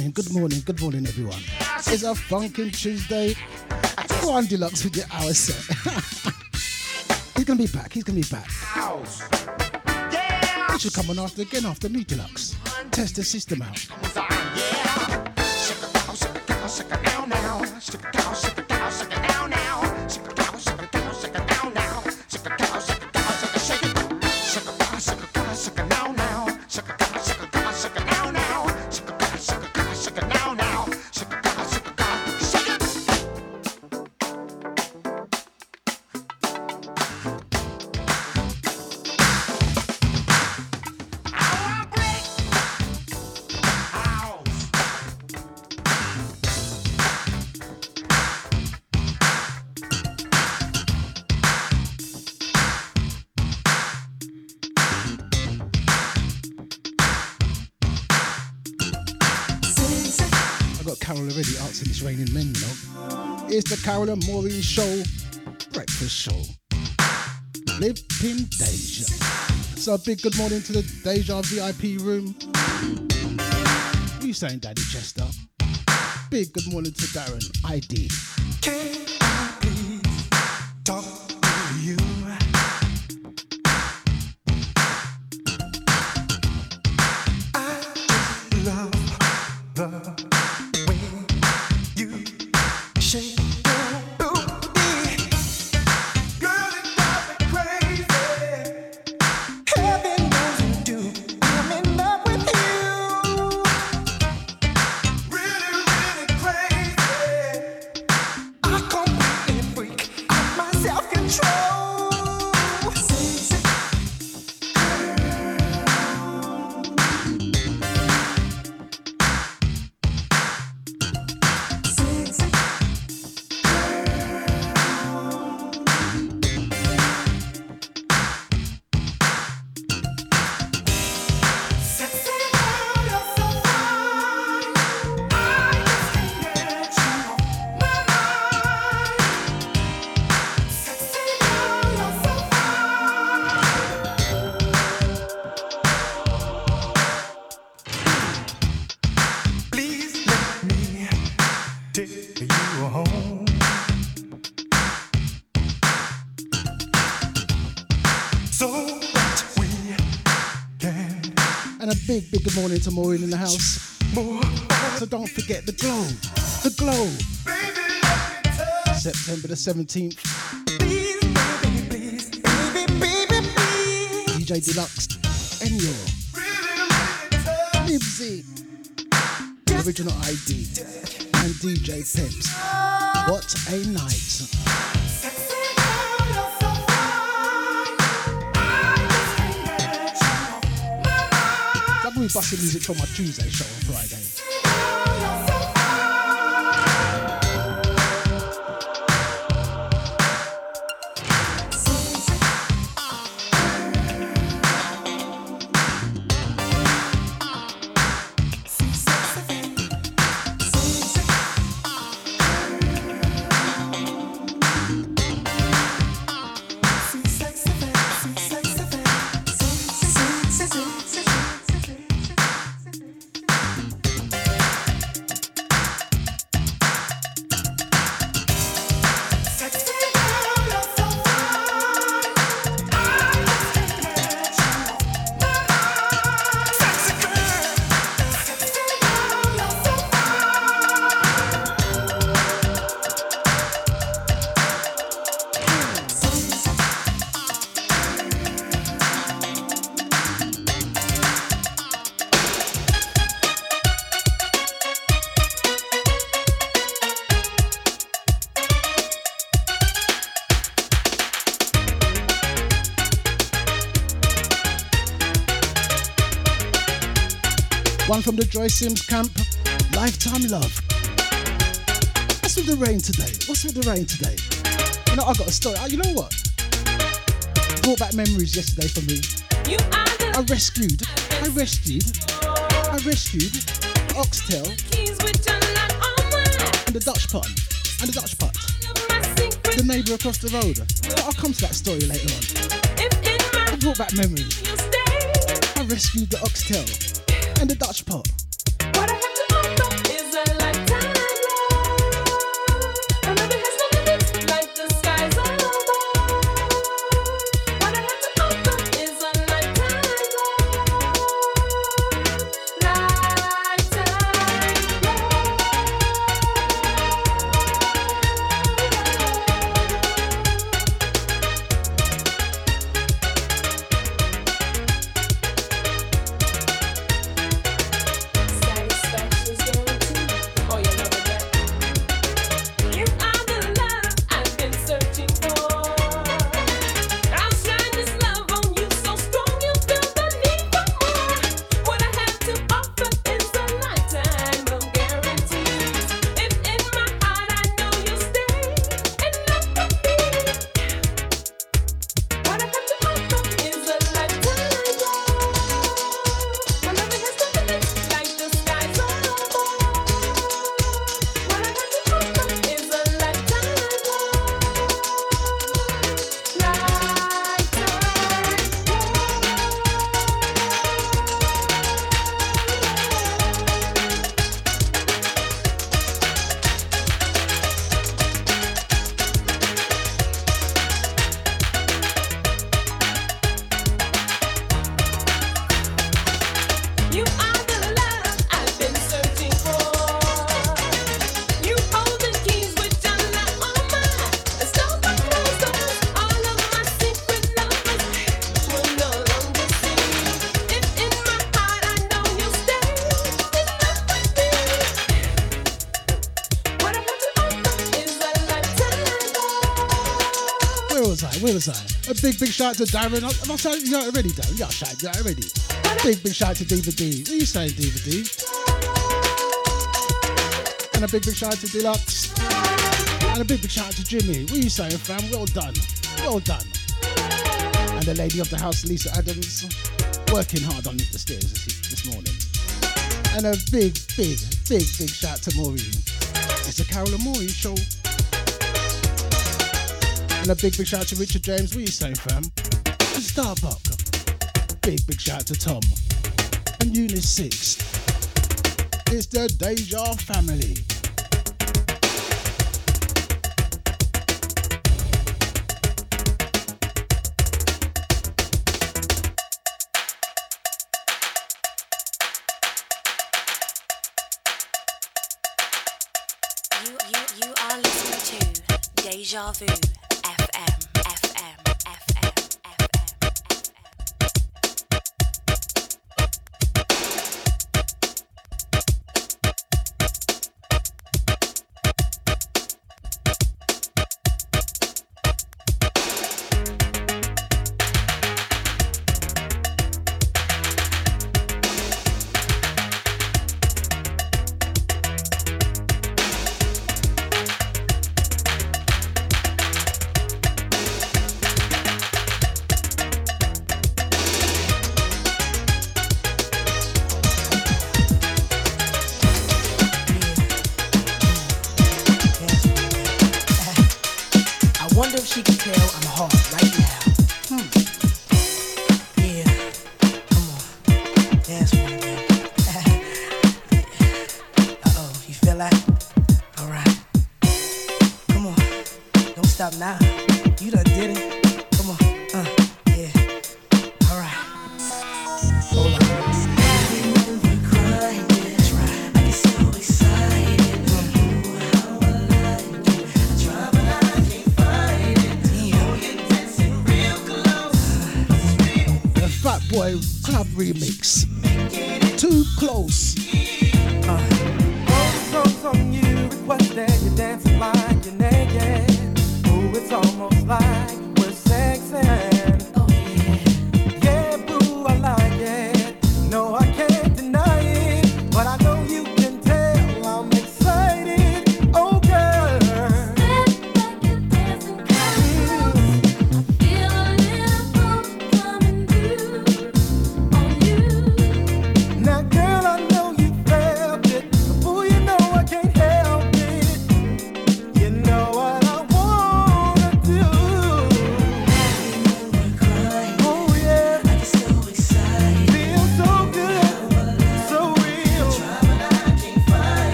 morning, good morning, good morning, everyone. It's a Funkin' Tuesday. Quan Deluxe with your hour set. He's gonna be back. He's gonna be back. He should come on after again after me, Deluxe. Test the system out. Harold and Maureen Show Breakfast Show. Live in Deja. So a big good morning to the Deja VIP room. What are you saying, Daddy Chester? Big good morning to Darren ID. Morning to Maureen in the house. So don't forget the glow. The glow. September the 17th. DJ Deluxe. Enyo. Nibbsy. Original ID. And DJ Pips. What a night. Busting music for my Tuesday show on Friday. From the Joyce Sims camp, Lifetime Love. What's with the rain today? What's with the rain today? You know, I got a story. Uh, You know what? Brought back memories yesterday for me. You are the I rescued, I rescued, I rescued Oxtail keys which unlock all mine. and the Dutch pot, and the Dutch pot, the neighbour across the road. But I'll come to that story later on. I brought back memories. I rescued the Oxtail and the Dutch pot. A big, big shout to Darren. Have I shouted you out already, Darren? Yeah, I shouted you out already. Big, big shout to Diva D. What are you saying, Diva D? And a big, big shout to Deluxe. And a big, big shout to Jimmy. What are you saying, fam? Well done. Well done. And the lady of the house, Lisa Adams, working hard on the stairs this, this morning. And a big, big, big, big shout to Maureen. It's a Carol and Maureen show. And a big, big shout to Richard James. What are you saying, fam? And Starbuck. Big, big shout to Tom. And Eunice 6. It's the Deja family.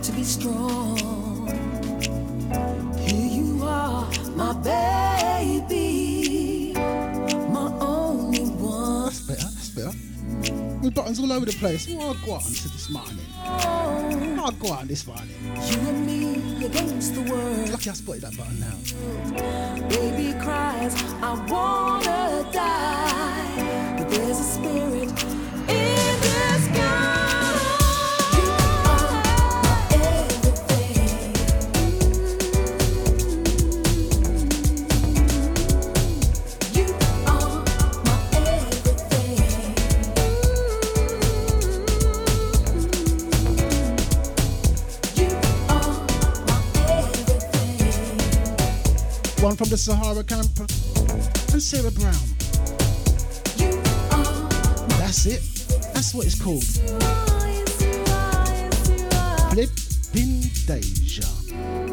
to be strong. Here you are, my baby, my only one. That's better, that's better. With buttons all over the place. Oh, go on to this morning. Oh, go on this morning. You and me against the world. Lucky I spotted that button now. Baby cries, I wanna die. from the Sahara Camp and Sarah Brown. That's it. That's what it's called. Flipping Deja.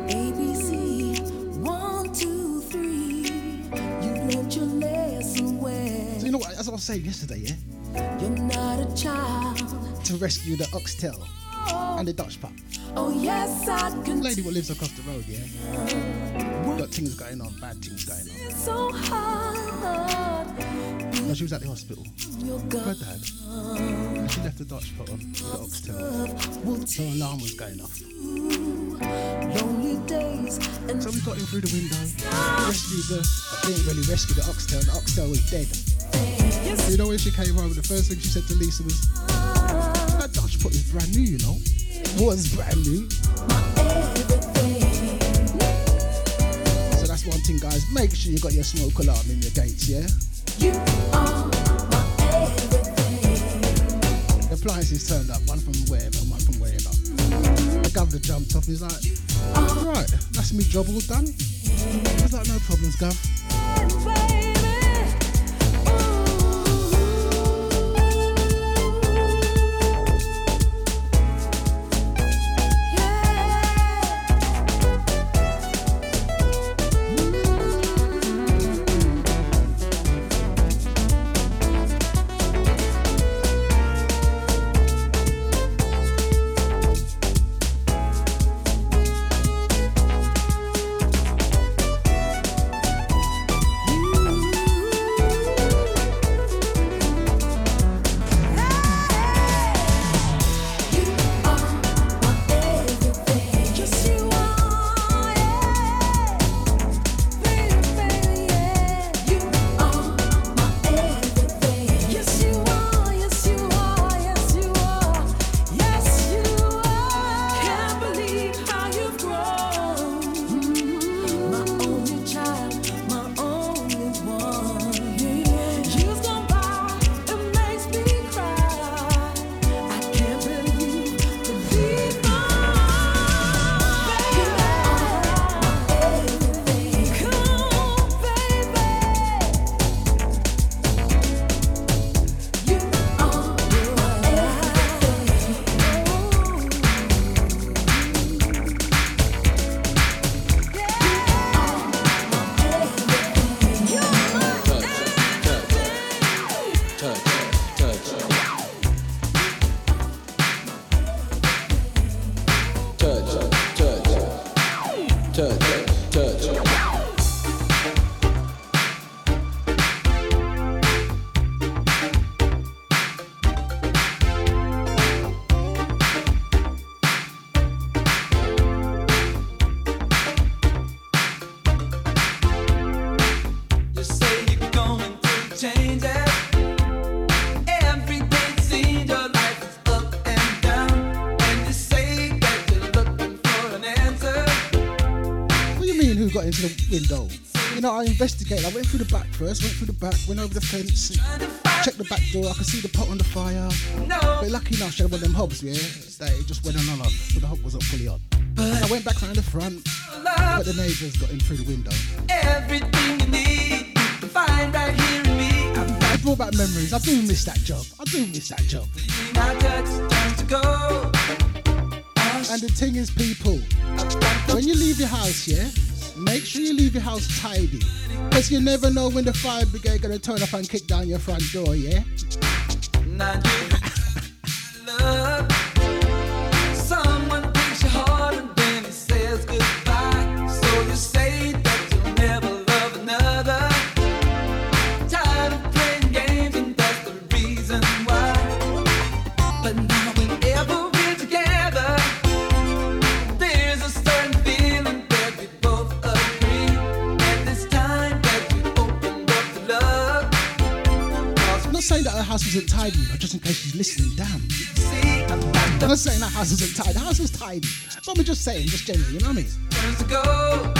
ABC, one, two, three. You've learned your lesson well. So you know what? I was saying yesterday, yeah. You're not a child. To rescue the oxtail and the Dutch pup. Oh yes, I can. Lady what lives across the road, yeah. Got things going on, bad things going on. So hard. No, she was at the hospital. Her dad. And she left the Dutch pot on the oxtail. So alarm was going off. lonely days and So we got in through the window, rescued the, didn't really rescue the oxtail, the oxtail was dead. So you know when she came home, the first thing she said to Lisa was, that Dutch pot is brand new, you know. Was brand new. So that's one thing, guys. Make sure you got your smoke alarm in your gates, yeah? you are my everything. The appliances turned up, one from wherever, one from wherever. The governor jumped off, he's like, right, that's me job all done. I was like, no problems, Gov. window? You know, I investigated. I went through the back first, went through the back, went over the fence, checked the back door. I could see the pot on the fire. No, But lucky enough, she had one of them hobs, yeah, that it just went on and off, so the hob wasn't fully on. And I went back around the front, but the neighbours got in through the window. everything you need. You find right here in me. It brought back memories. I do miss that job. I do miss that job. not touch, time to go. And the thing is, people, when you leave your house, yeah, make sure you leave your house tidy. Because you never know when the fire brigade gonna turn up and kick down your front door, yeah? Wasn't tidy, but just in case she's listening, damn. I'm I'm not saying that house isn't tidy. The house is tidy. But I'm just saying, just generally, you know what I mean?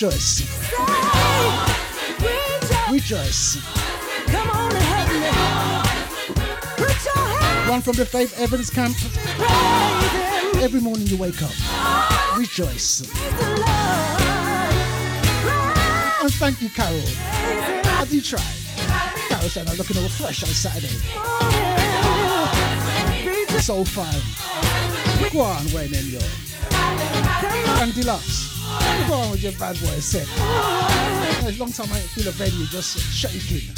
rejoice. Rejoice. Come on and help me. Put your hands. One from the Faith Evans Camp. Every morning you wake up. Rejoice. And thank you, Carol. I do try. Carol said I'm looking all fresh on Saturday. So fine. Go on, Wayne and Candela. What's wrong with your bad boy set? It's a long time I ain't feel a venue just shaking.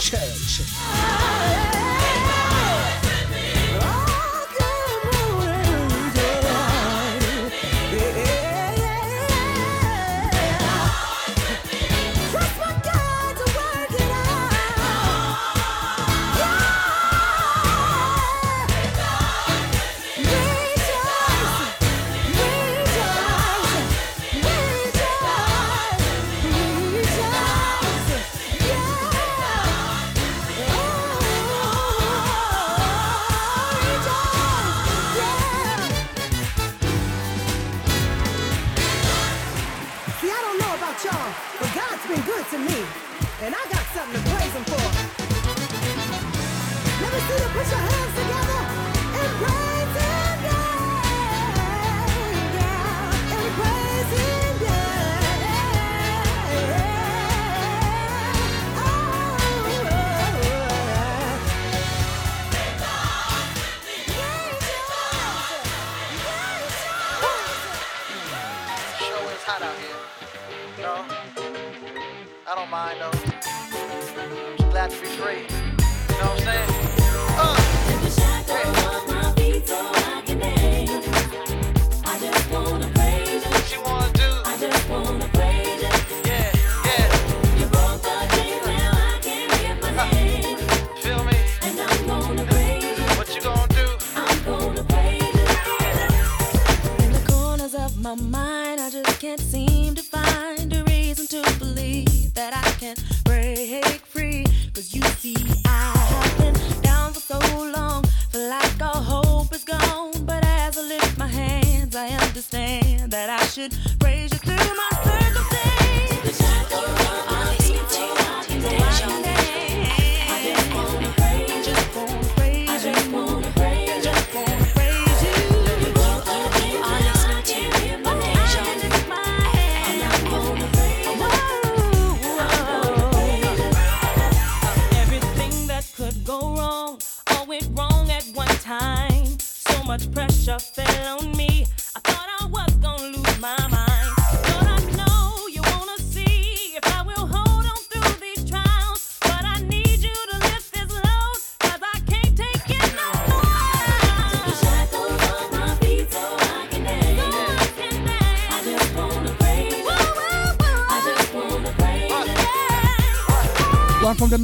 church.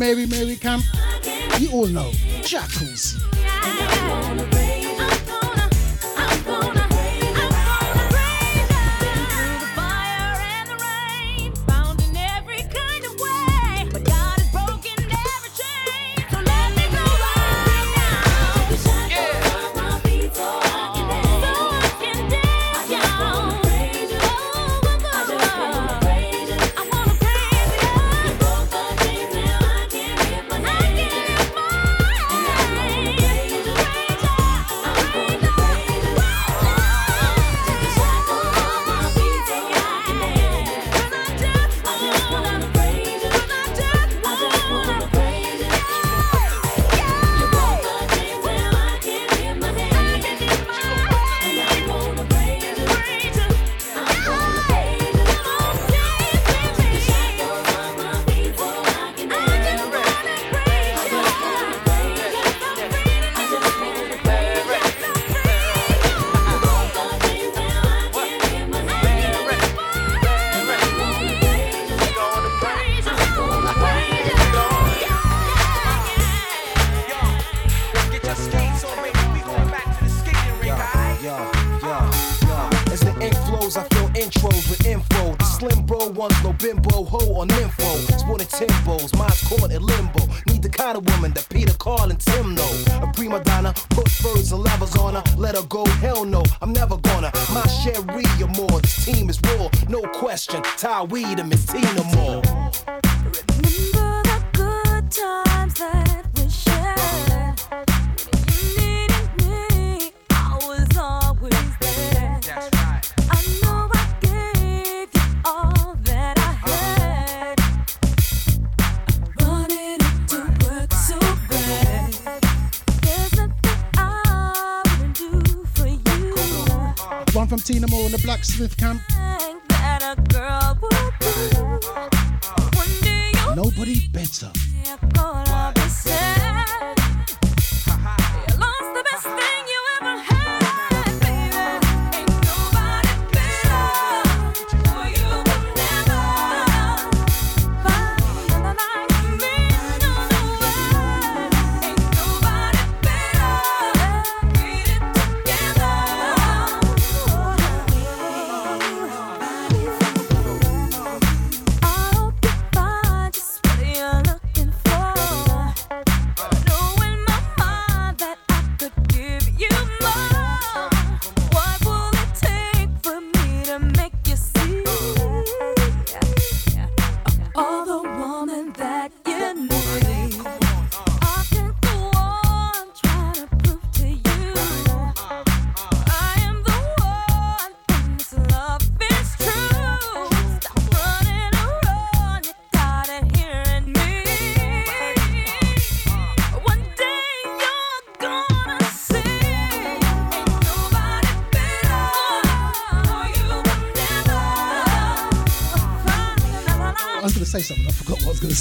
Mary Mary camp. You all know. Jackals.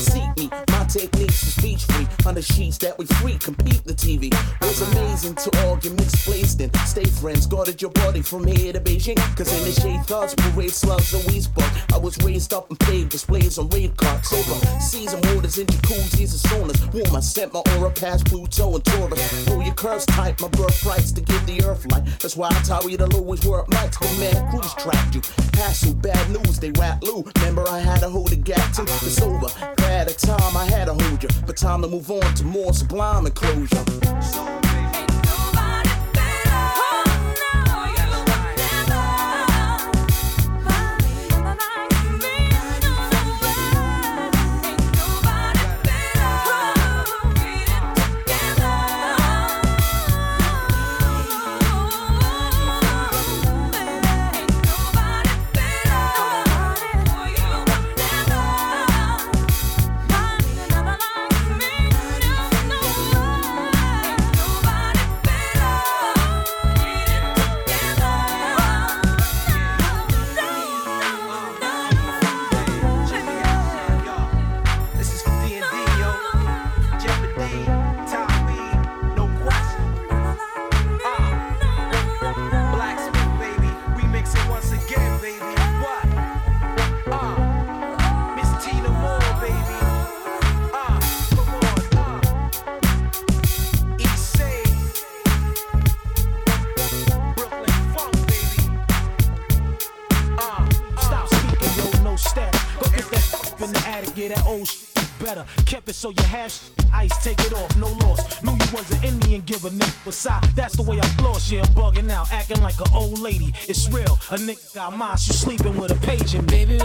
seek me. My techniques are speech free. On the sheets that we free. Compete the TV. Was amazing to all get misplaced in. Stay friends. Guarded your body from here to Beijing. Cause in the shade thoughts, parade slugs and weeds buck. I was raised up and paved displays on raid carts. Over season waters in jacuzzis and saunas. Warm, I sent my aura past Pluto and Taurus. Pull your curves tight. My birthrights to give the earth light. That's why I tell you to always work mics. The man cruise tracked you. Pass you bad news, they rat Lou. Remember I had to hold a gap too. It's over. At time I had to hold you. But time to move on to more sublime enclosure. So you have shit. Ice, take it off, no loss. Knew you wasn't Indian, give a nigga beside. That's the way I floss, yeah, bugging out, acting like an old lady. It's real, a nigga got mine, she sleeping with a page in Baby,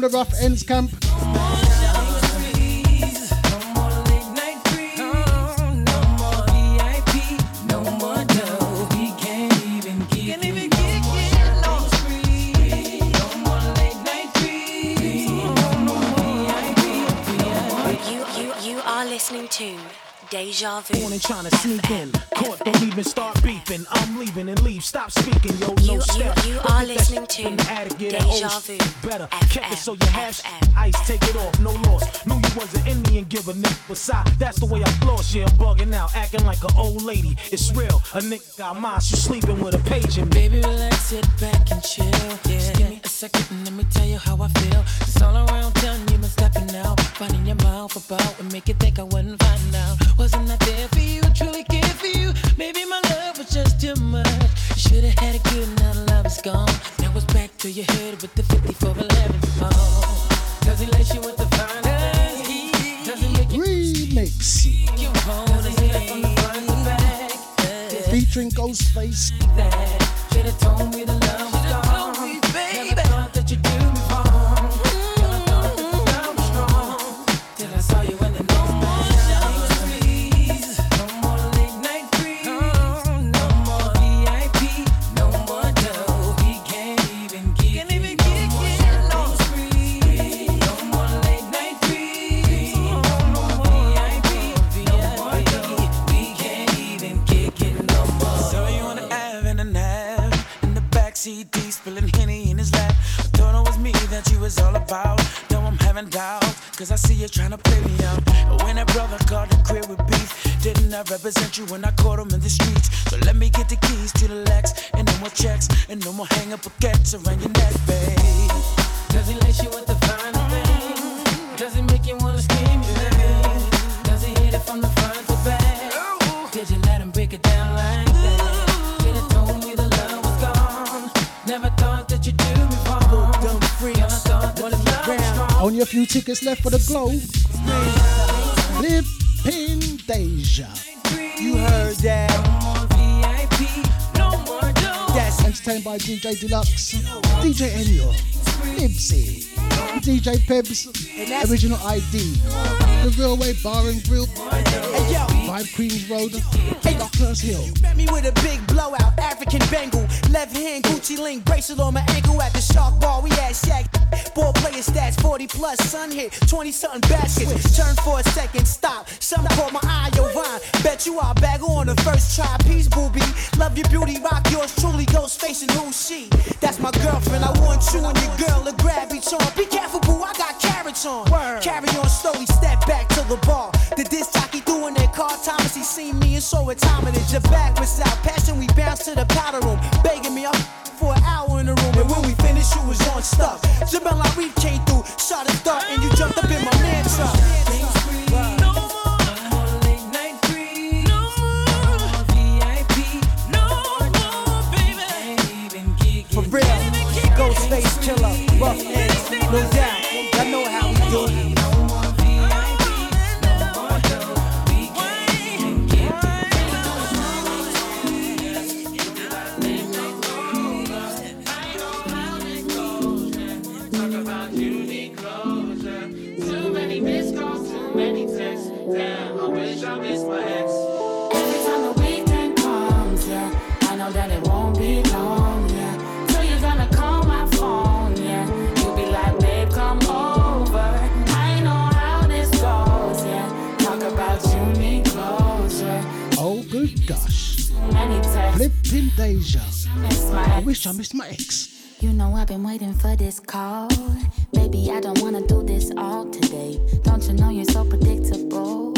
from the Rough Ends camp. Deja Vu. Morning trying to sneak in. Court, don't even start beefing. I'm leaving and leave. Stop speaking, yo. No You- you- step. you Go are listening shit to in the attic, get that Deja old Vu. shit better. Kept it so you FM, have. Ice, take it off, no loss. Knew you wasn't Indian, give a nigga beside. That's the way I floss, yeah. I'm bugging out, acting like an old lady. It's real. A nigga got mine, she sleeping with a page in me. Baby, relax, sit back and chill. Just give me a second and let me tell you how I feel. It's all around town, you been stepping out. Finding your mouth about and make it think I wouldn't find out. You should've had it good, now the love is gone. Now it's back to your head with the 5411 phone. Does he let you with the finest? Does he make you Remix. Featuring hold CD, spilling Henny in his lap. I thought it was me that you was all about. Though I'm having doubts, cause I see you trying to play me out. When that brother called the crib with beef, didn't I represent you when I caught him in the streets? So let me get the keys to the Lex, and no more checks, and no more hang up baguettes around your neck, babe. Does he lace you with the fine ring? Does he make you wanna skip? Only a few tickets left for the globe. Live Pin Deja. You heard that? No more VIP, no more. Yes, entertained by DJ Deluxe, DJ Enyo, Nibbsy, DJ Pebs, Original ID, The Real Way Bar and Grill, Five Queens Road, Doctors Hill. Met me with a big blowout, African Bengal. Left hand Gucci link bracelet on my ankle at the Shark Bar. We had Shaq. Ball player stats 40 plus, sun hit 20 something baskets. Turn for a second, stop. Some call my eye your vine. Bet you I'll bag on the first try. Peace, booby. Love your beauty, rock yours truly. Ghost facing who's she? That's my girlfriend. I want you and your girl to grab each on. Be careful, boo. I got carrots on. Carry on slowly, step back to the bar. The disc jockey doing their car. Thomas, he seen me and so it time it is. Your back was out. Passion, we bounce to the powder room. Begging me up for an hour in the room. And when we finished, you was on stuff. Jamel Reef came through, shot a dart, and you jumped up in my man truck. No VAP. No, no, more, baby. For real, Ghostface Killah, rough ends, no doubt. Deja. I wish I missed my ex. You know I've been waiting for this call. Baby, I don't wanna do this all today. Don't you know you're so predictable?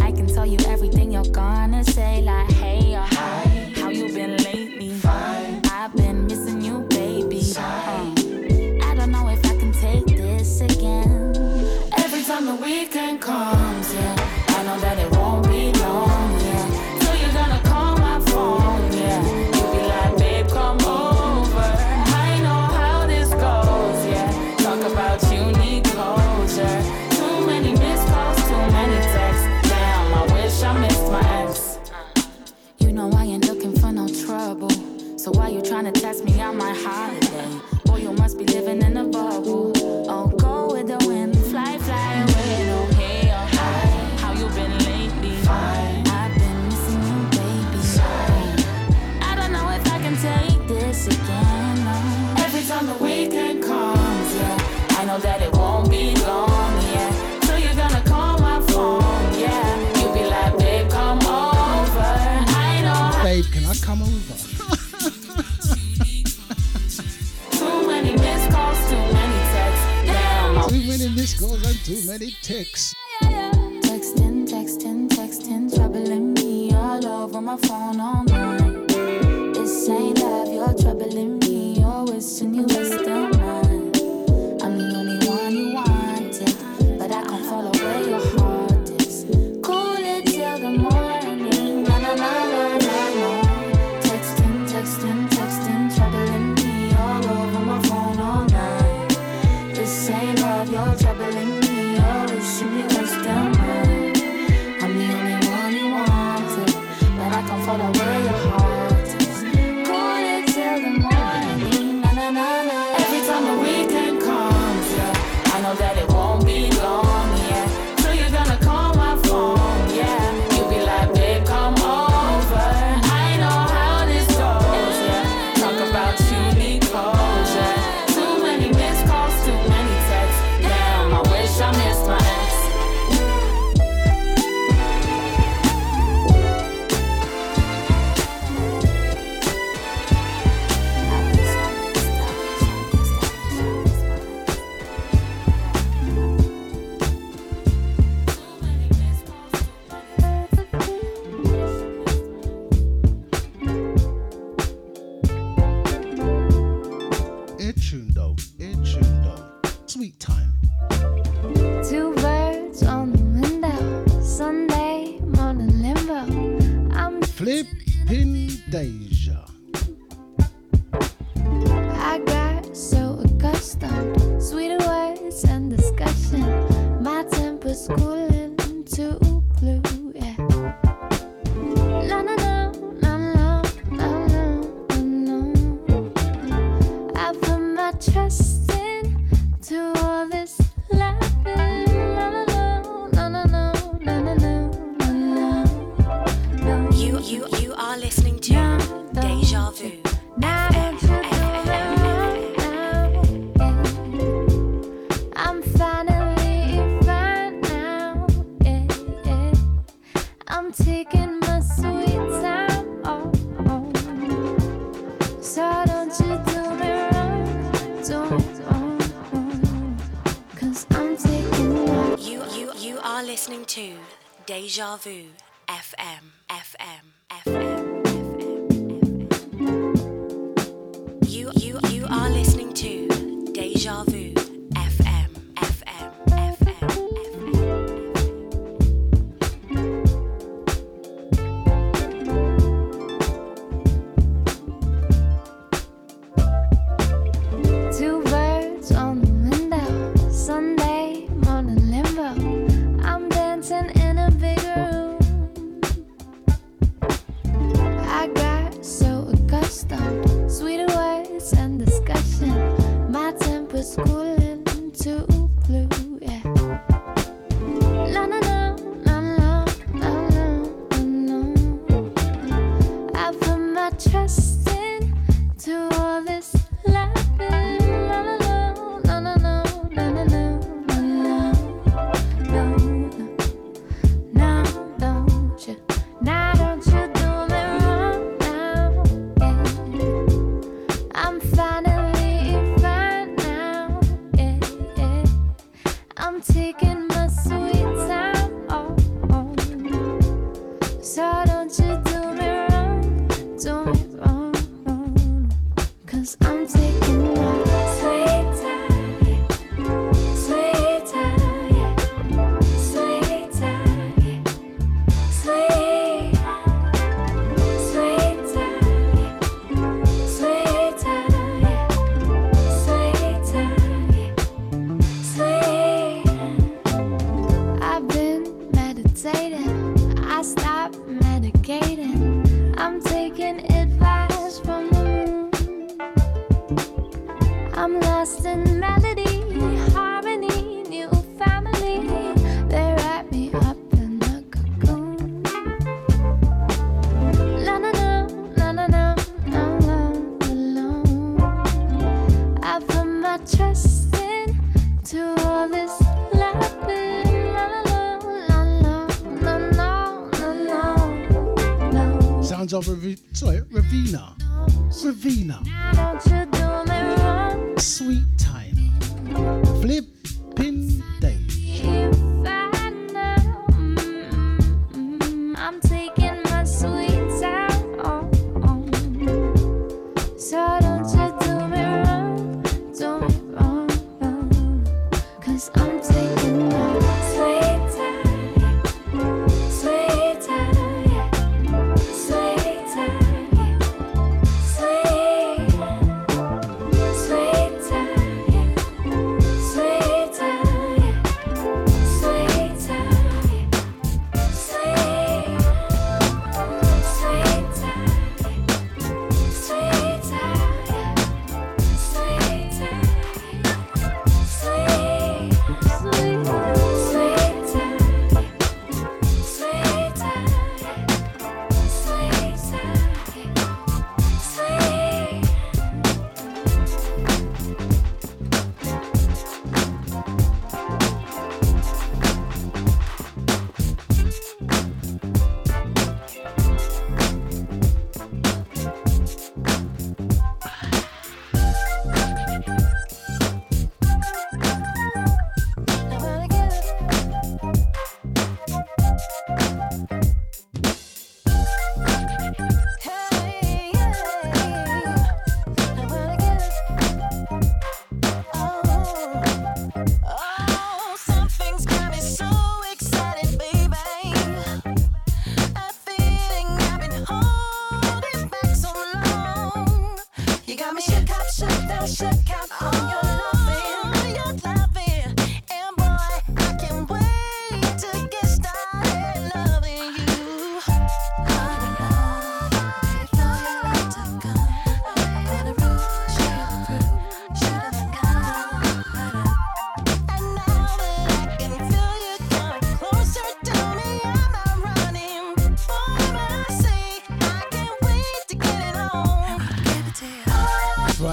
I can tell you everything you're gonna say, like hey or hi. How you been lately? Fine. I've been missing you, baby. Uh, I don't know if I can take this again. Every time the weekend comes, yeah, me I Too many missed calls and too many texts. Texting, texting, texting, troubling me all over my phone all night. This ain't love, you're troubling me. You're wishing you were Deja Vu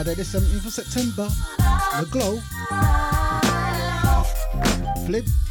Friday, the 17th of September. The Glow. Flipping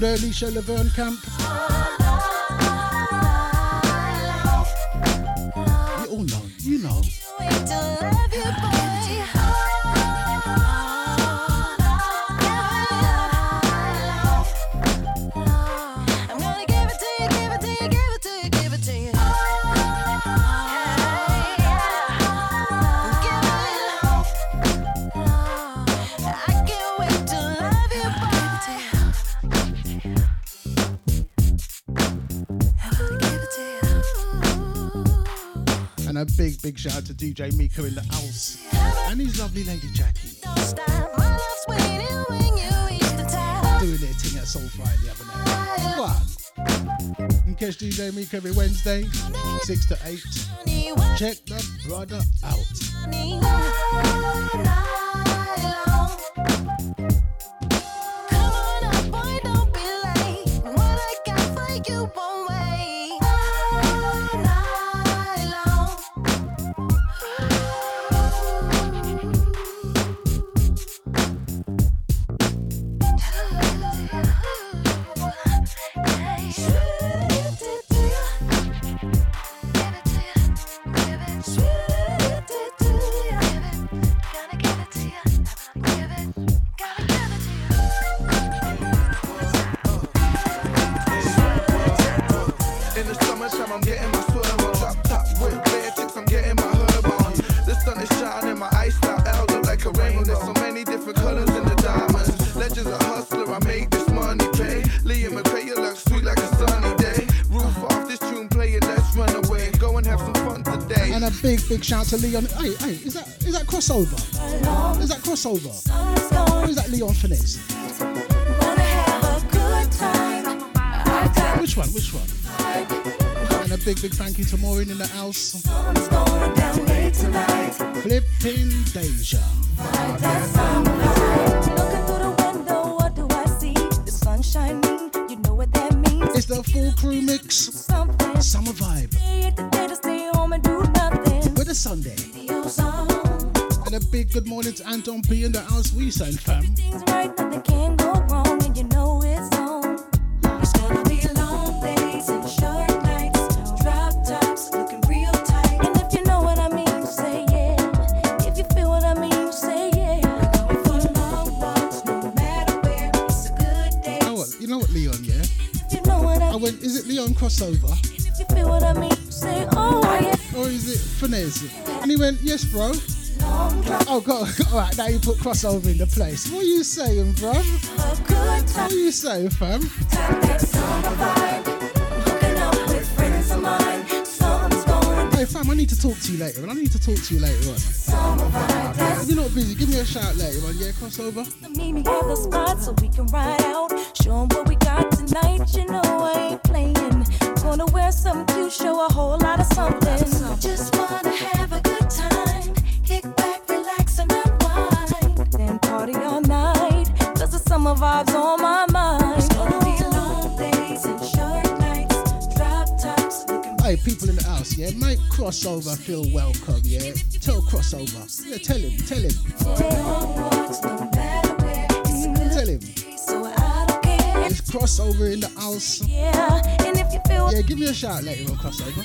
the Alicia Laverne camp. Big, big shout out to DJ Mika in the house. And his lovely lady Jackie. Doing their thing at Soul Friday the other night. What? You can catch DJ Mika every Wednesday, 6 to 8. Check the brother out. Big, shout to Leon. Hey, hey, is that is that crossover? Is that crossover? Or is that Leon Finesse? Which one? Which one? And a big, big thank you to Maureen in the house. Flipping Deja. P in the house. We saying fam. You know what? You know what, Leon? Yeah. I went. Is it Leon crossover? Or is it finesse? And he went, yes, bro. Oh, God. All right, now you put crossover in the place. What are you saying, bro? What are you saying, fam? Hey, fam, I need to talk to you later, and I need to talk to you later on. If you're not busy, give me a shout later on. Yeah, crossover. Meet me at the spot so we can ride out. Show what we got tonight. You know I ain't playing. Gonna wear something cute, show a whole lot of something. Just crossover feel welcome, yeah? Tell crossover. Yeah, tell him, tell him. Tell him. It's crossover in the house. Yeah, give me a shout later on crossover.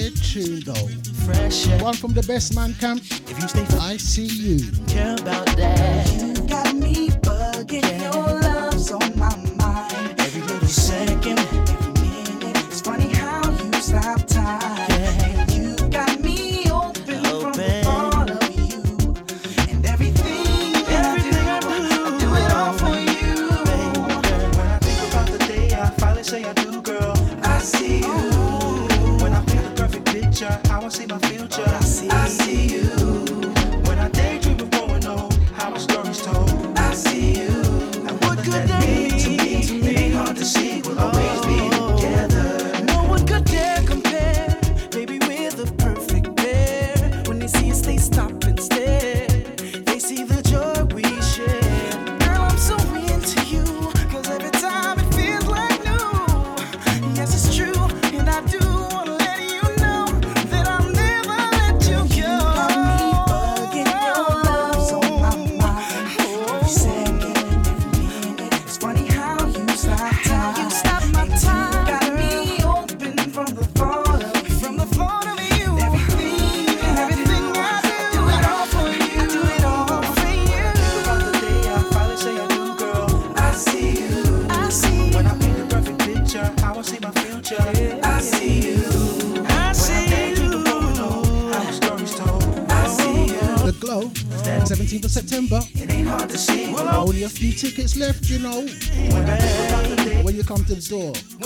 great tune though. Fresh One from the best man camp. If you stay I see you. Care about that. store.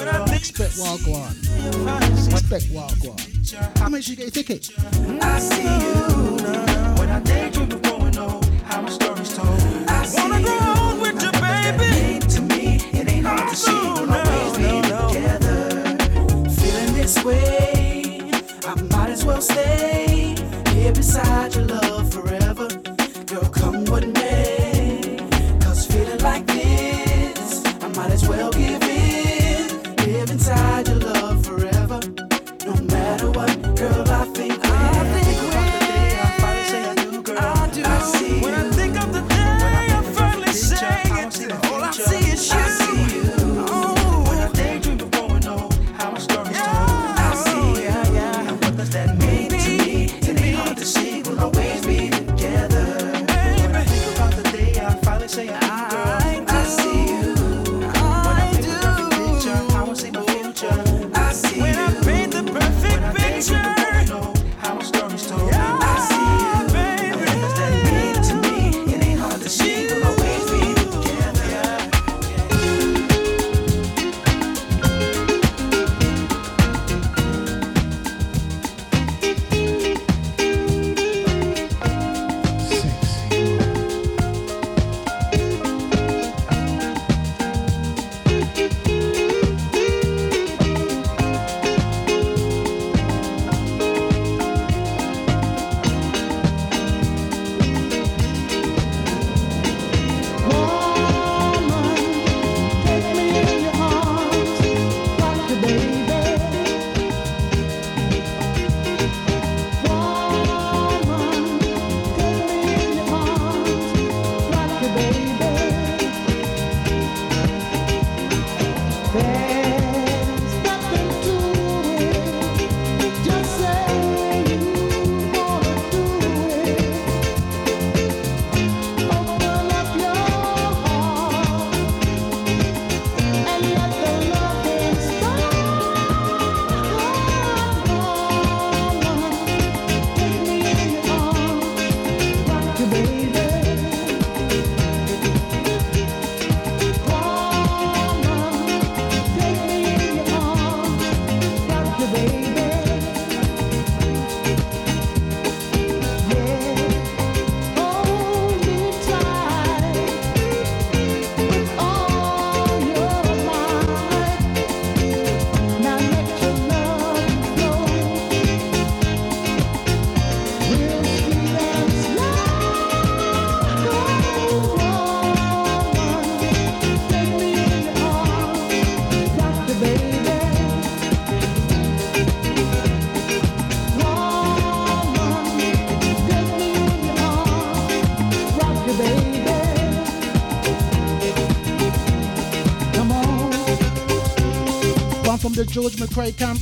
the George McCrae camp.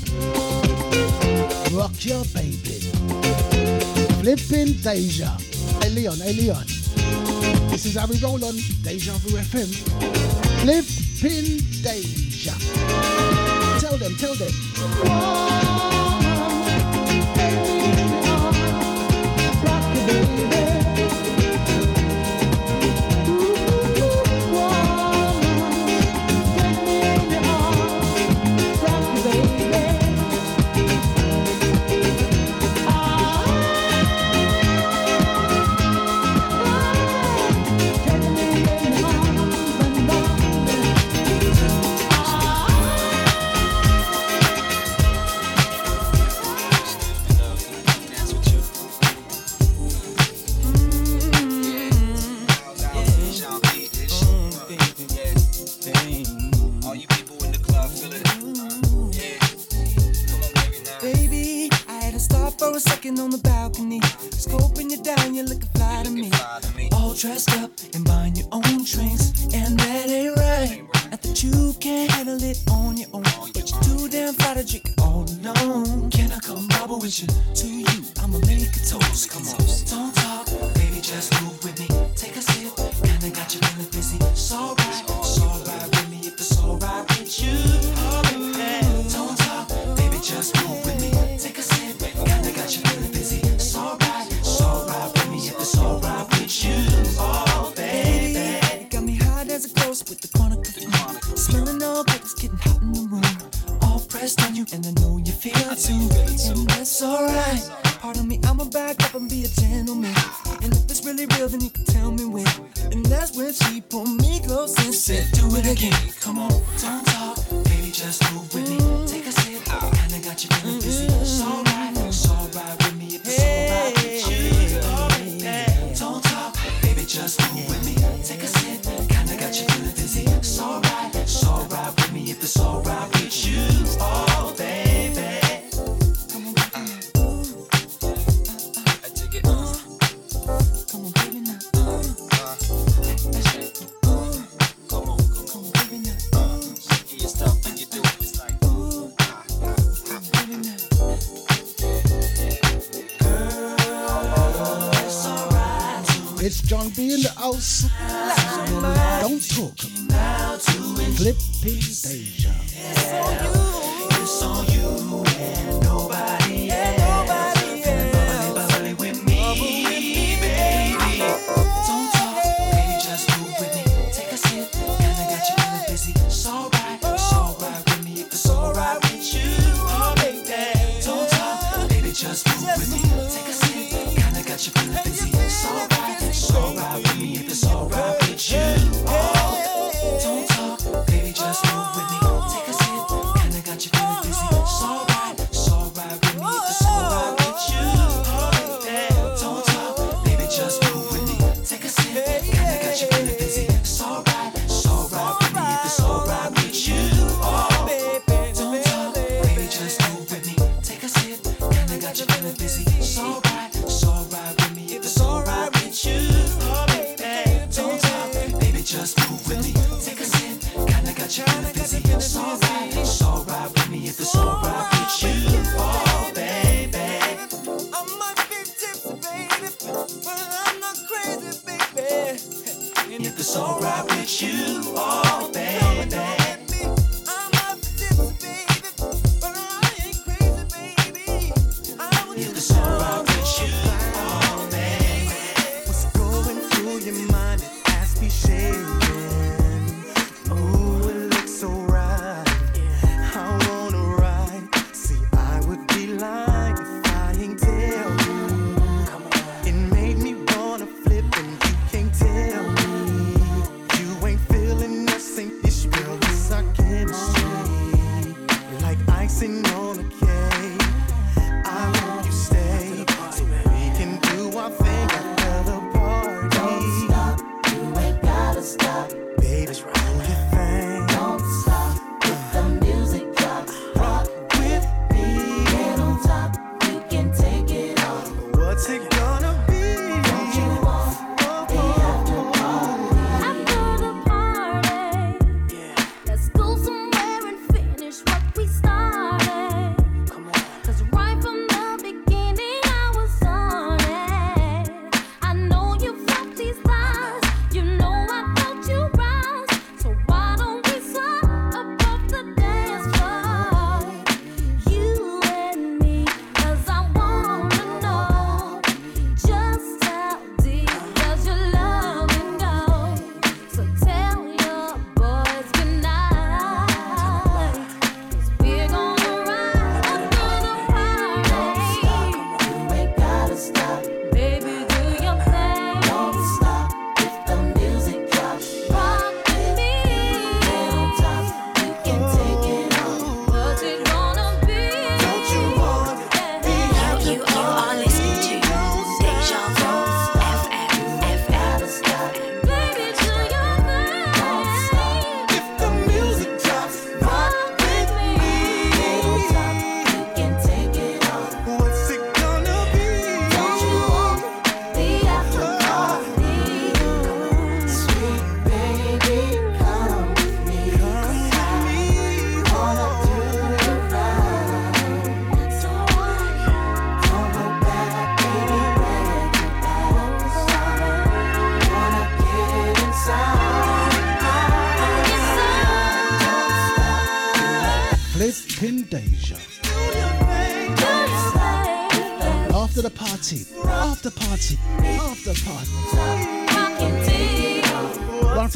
Rock your baby. Flipping Deja. Hey Leon, hey Leon. This is how we roll on Deja Vu FM. Flipping Deja. Tell them, tell them. days.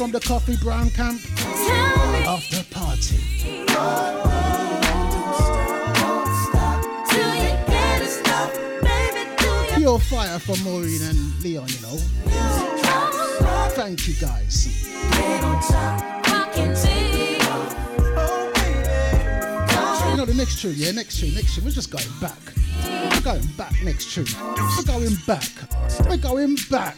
from the Koffee Brown Camp. After party. Pure fire from Maureen and Leon, you know. Thank you guys. You know the next tune, yeah, next tune, next tune. We're just going back. We're going back next tune. We're going back. We're going back.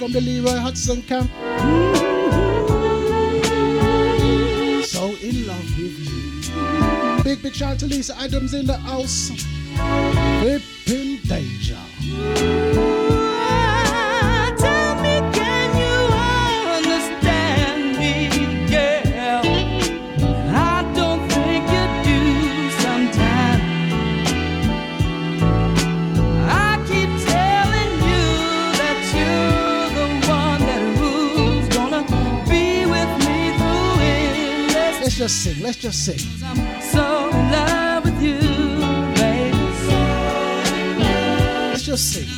from the Leroy Hutson camp. So in love with you. Big, big shout to Lisa Adams in the house. Big just sing. Let's just sing. So in love with you, baby. Let's just sing.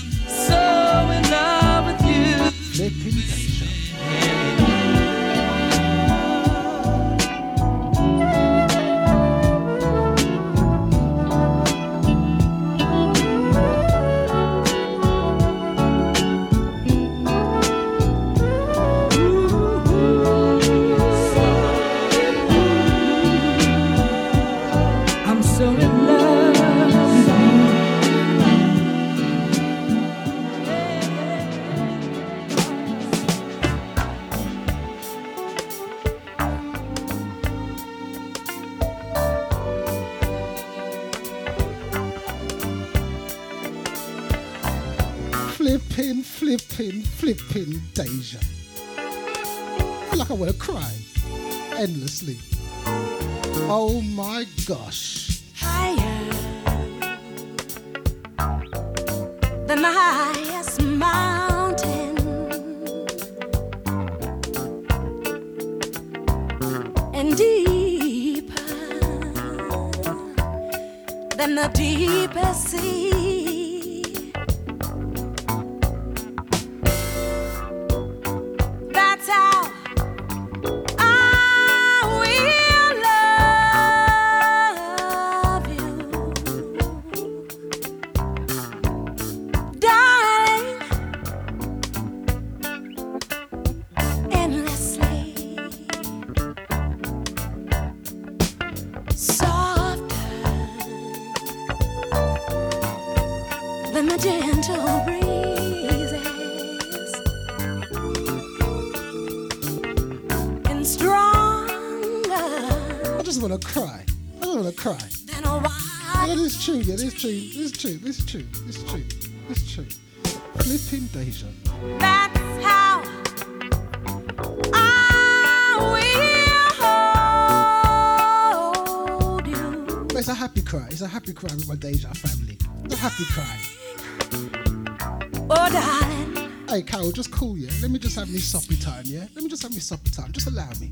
This. Flipping Deja. That's how I will hold you. But it's a happy cry. It's a happy cry with my Deja family. It's a happy cry. Oh, darling, Hey, Carol, just cool, yeah? Let me just have me soppy time, yeah? Let me just have me soppy time. Just allow me.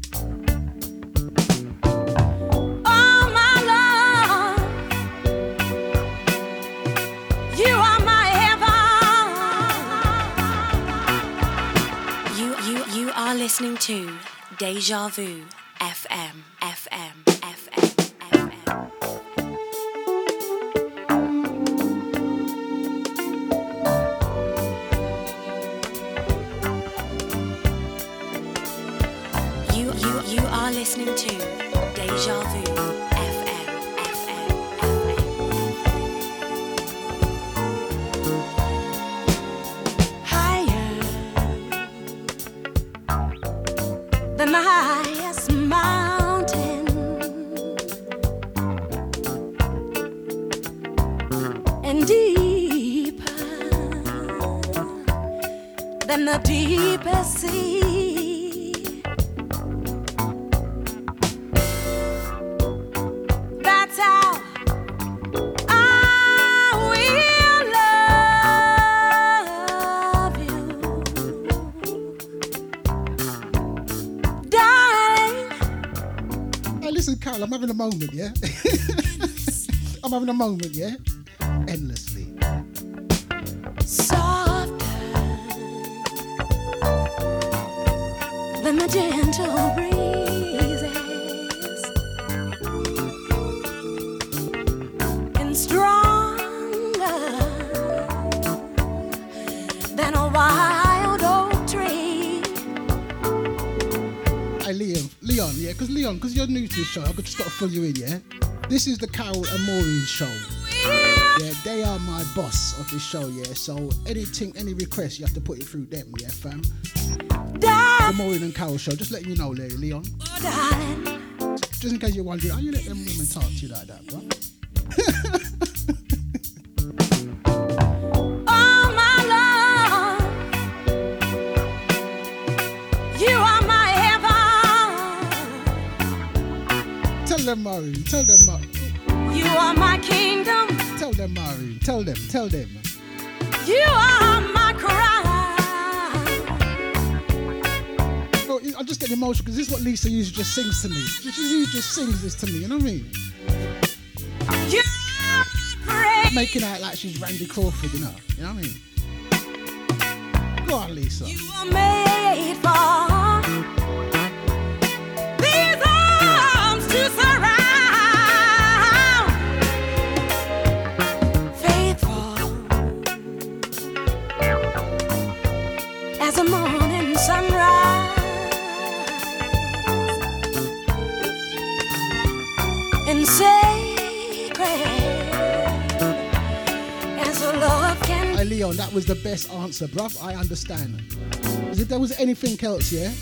Deja Vu FM, FM. Moment, yeah? I'm having a moment, yeah? Show, I've just got to fill you in, yeah? This is the Carol and Maureen show. Yeah, they are my boss of this show, yeah? So anything, any request, you have to put it through them, yeah, fam? The Maureen and Carol show, just letting you know, Le- Leon. Oh, just in case you're wondering, how you let them women talk to you like that, bro? tell them. You are my. No, I'm just getting emotional because this is what Lisa usually just sings to me. She usually just sings this to me, you know what I mean? You. Making out like she's Randy Crawford, you know? You know what I mean? Go on, Lisa. Answer, bruv. I understand. if there was anything else, yeah,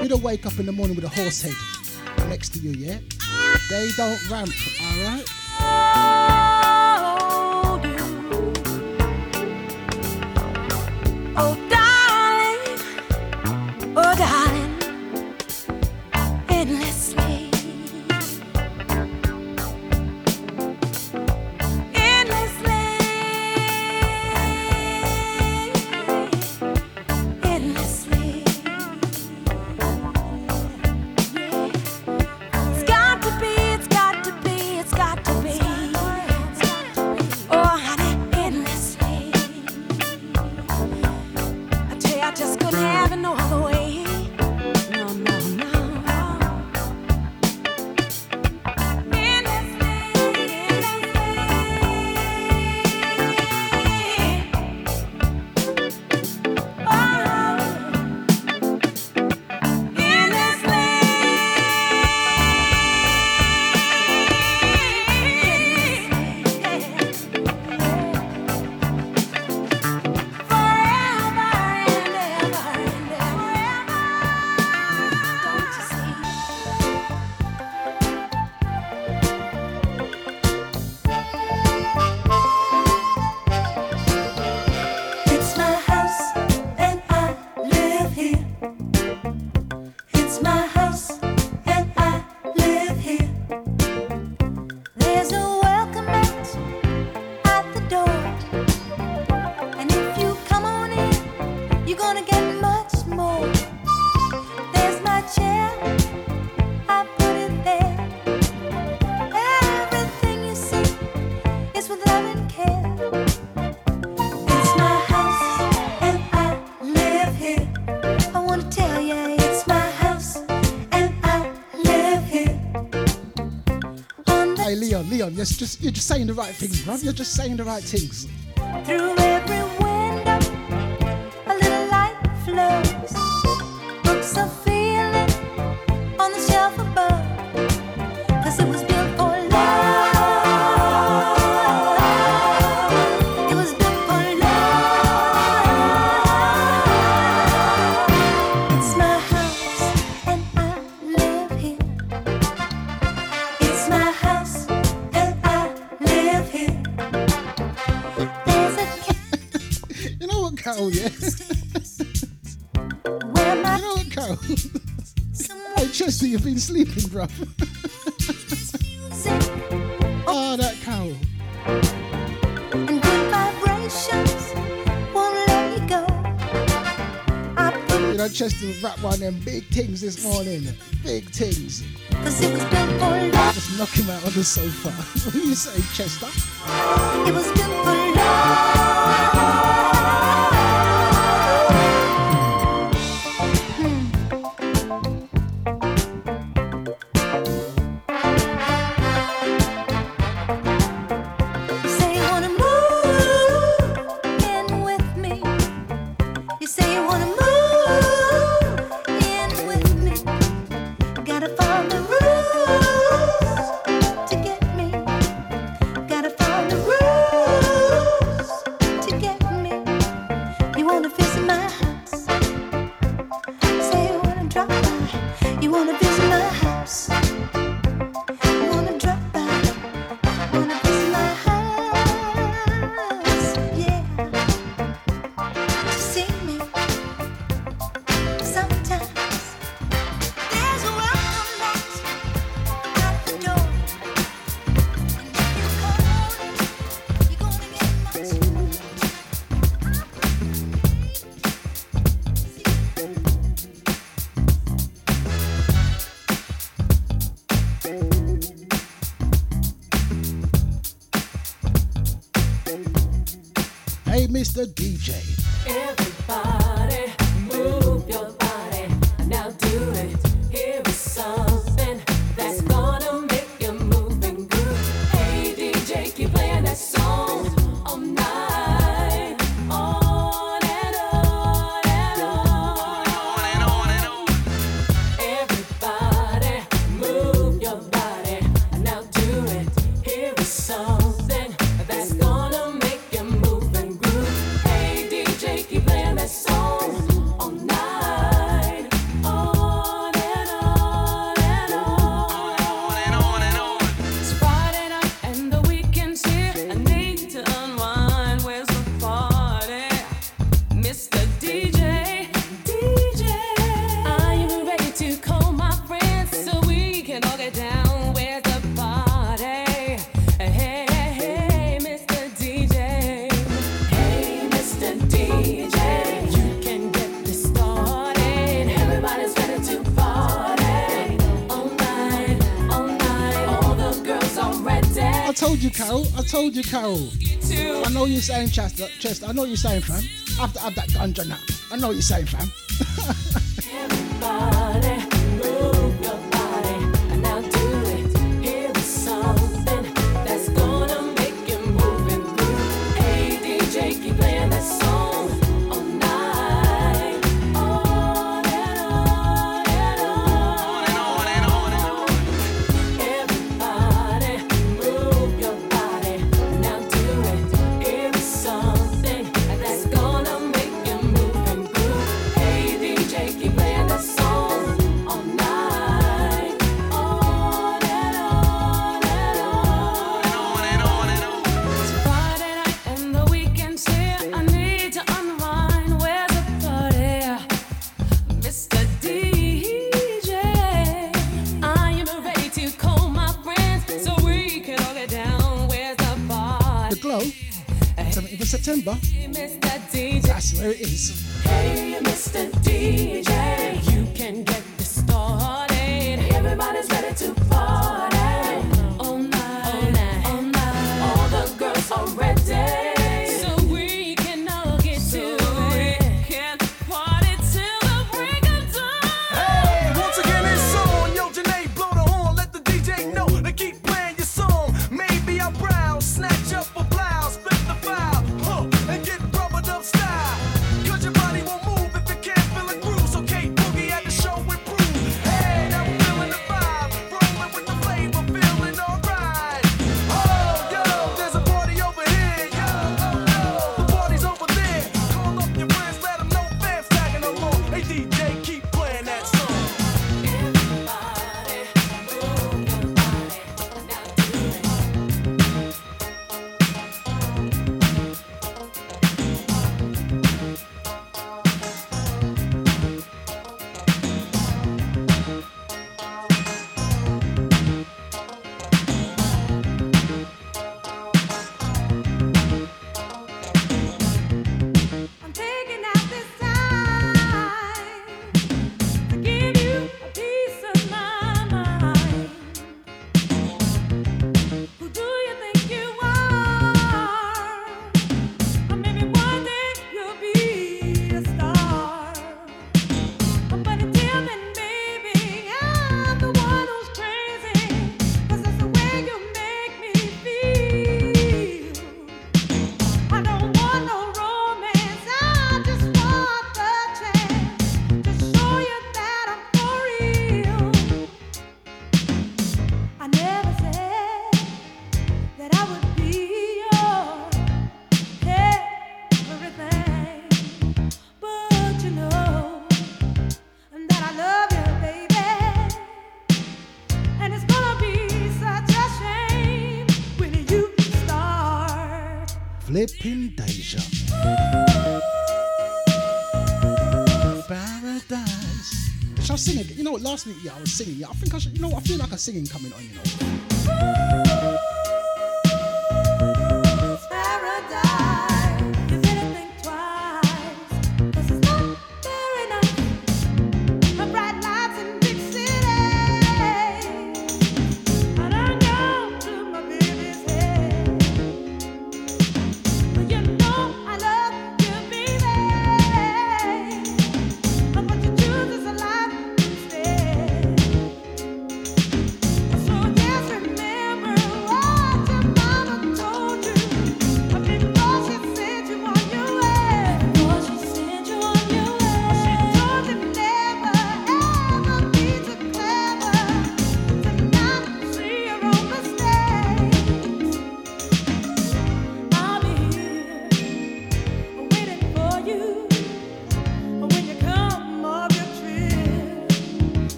you'd have wake up in the morning with a horse head next to you, yeah? They don't ramp, alright? You're just, you're just saying the right things, bruv. You're just saying the right things. rough. oh, that cow. You know, Chester rap one of them big things this morning. Big things. Just knock him out on the sofa. what do you say, Chester? It was good you, Carol. I know you're saying, Chester. Chester, I know you're saying, fam. I have to have that ganja now. I know you're saying, fam. know? Last week, yeah, I was singing. Yeah, I think I should. You know, I feel like a singing coming on. You know,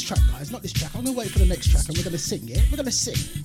this track, guys, not this track. I'm gonna wait for the next track and we're gonna sing it. We're gonna sing.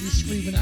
Be screaming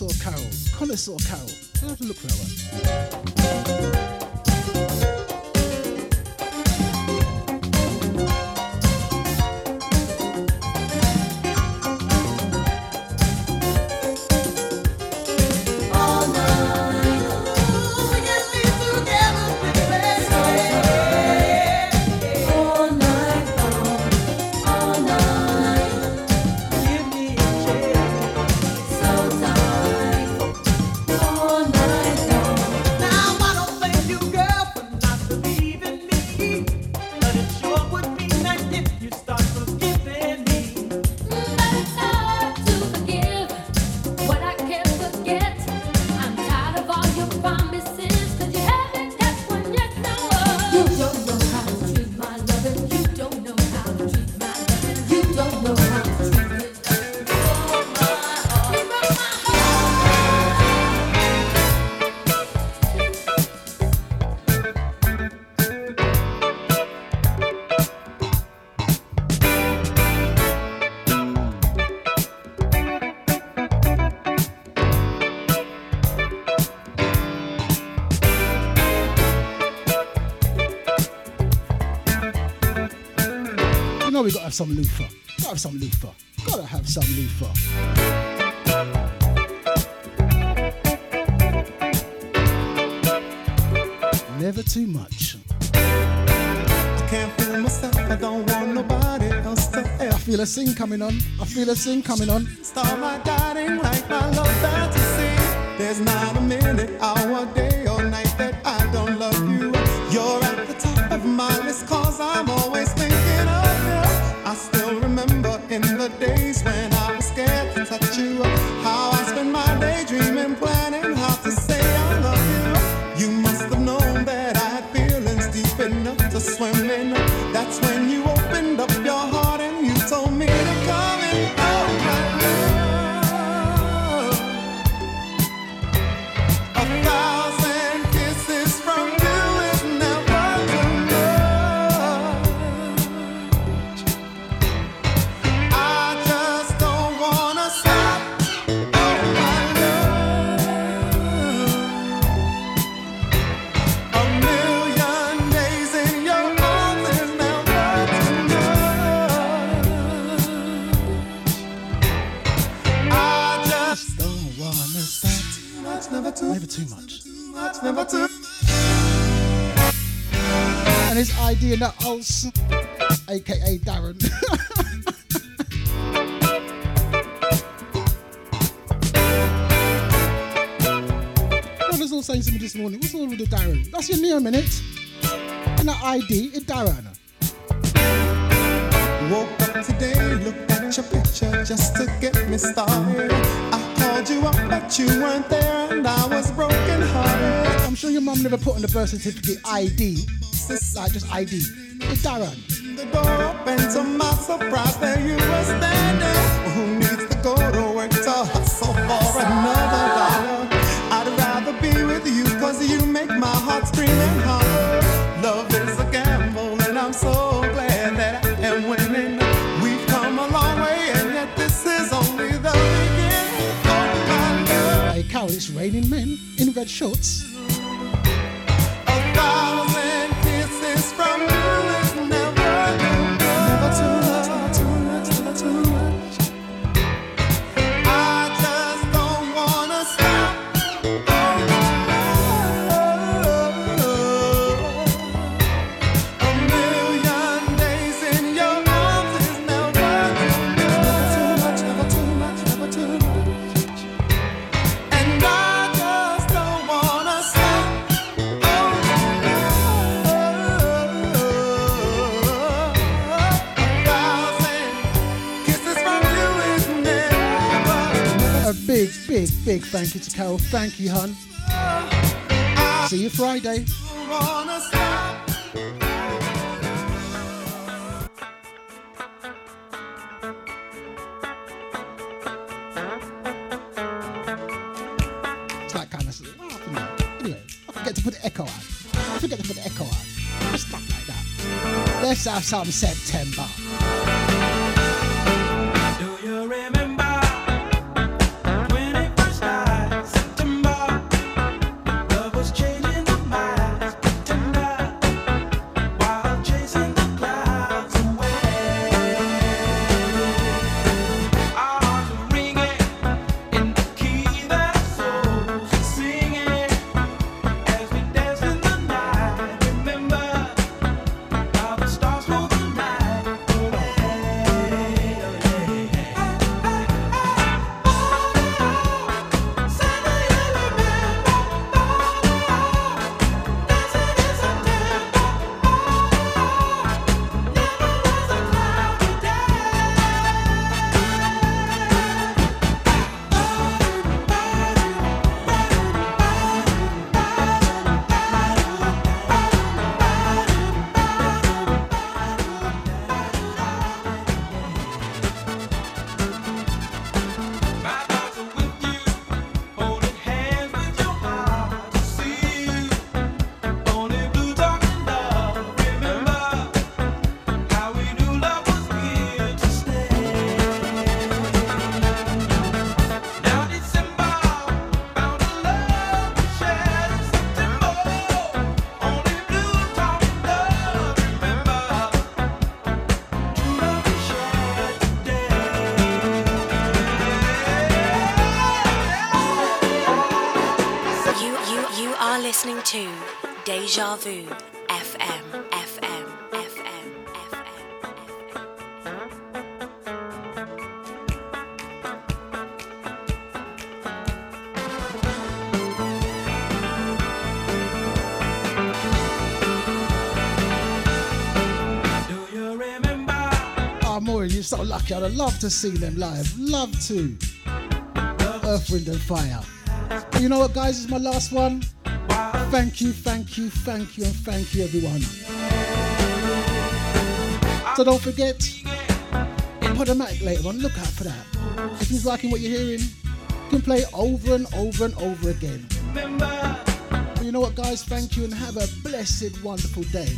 Connoisseur Carol. Connoisseur Carol. I have to look for that one. Have some Luther. Gotta have some Luther. Gotta have some Luther. Never too much. I can't fool myself. I don't want nobody else to Hey, I feel a sing coming on. I feel a sing coming on. Start my guiding like my love fantasy. There's not a minute, hour, day, never too, Never too much. never too. And his ID in that house, aka Darren. Brothers all saying to me this morning, what's all with the Darren? That's your name, innit? And that ID, it's Darren. Woke up today, looked at your picture just to get me started. I called you up, but you weren't there, and I was broken hearted. I'm sure your mum never put on the birth certificate ID. Like just ID. It's Darren. The door open to my surprise, there you were standing. Who needs to go to work to hustle for another dollar? Raining men in red shorts. Big, thank you to Carol. Thank you, hun. See you Friday. It's that kind of stuff. Oh, anyway, I forget to put the echo out. I forget to put the echo out. Stuff like that. Let's have some September. Listening to Deja Vu FM, FM, FM. Oh, Maureen, you're so lucky. I'd love to see them live. Love to. Earth, Wind and Fire. You know what, guys? This is my last one. Thank you, thank you, thank you, and thank you, everyone. So don't forget, Podomatic later on. Look out for that. If you're liking what you're hearing, you can play it over and over and over again. But you know what, guys? Thank you and have a blessed, wonderful day.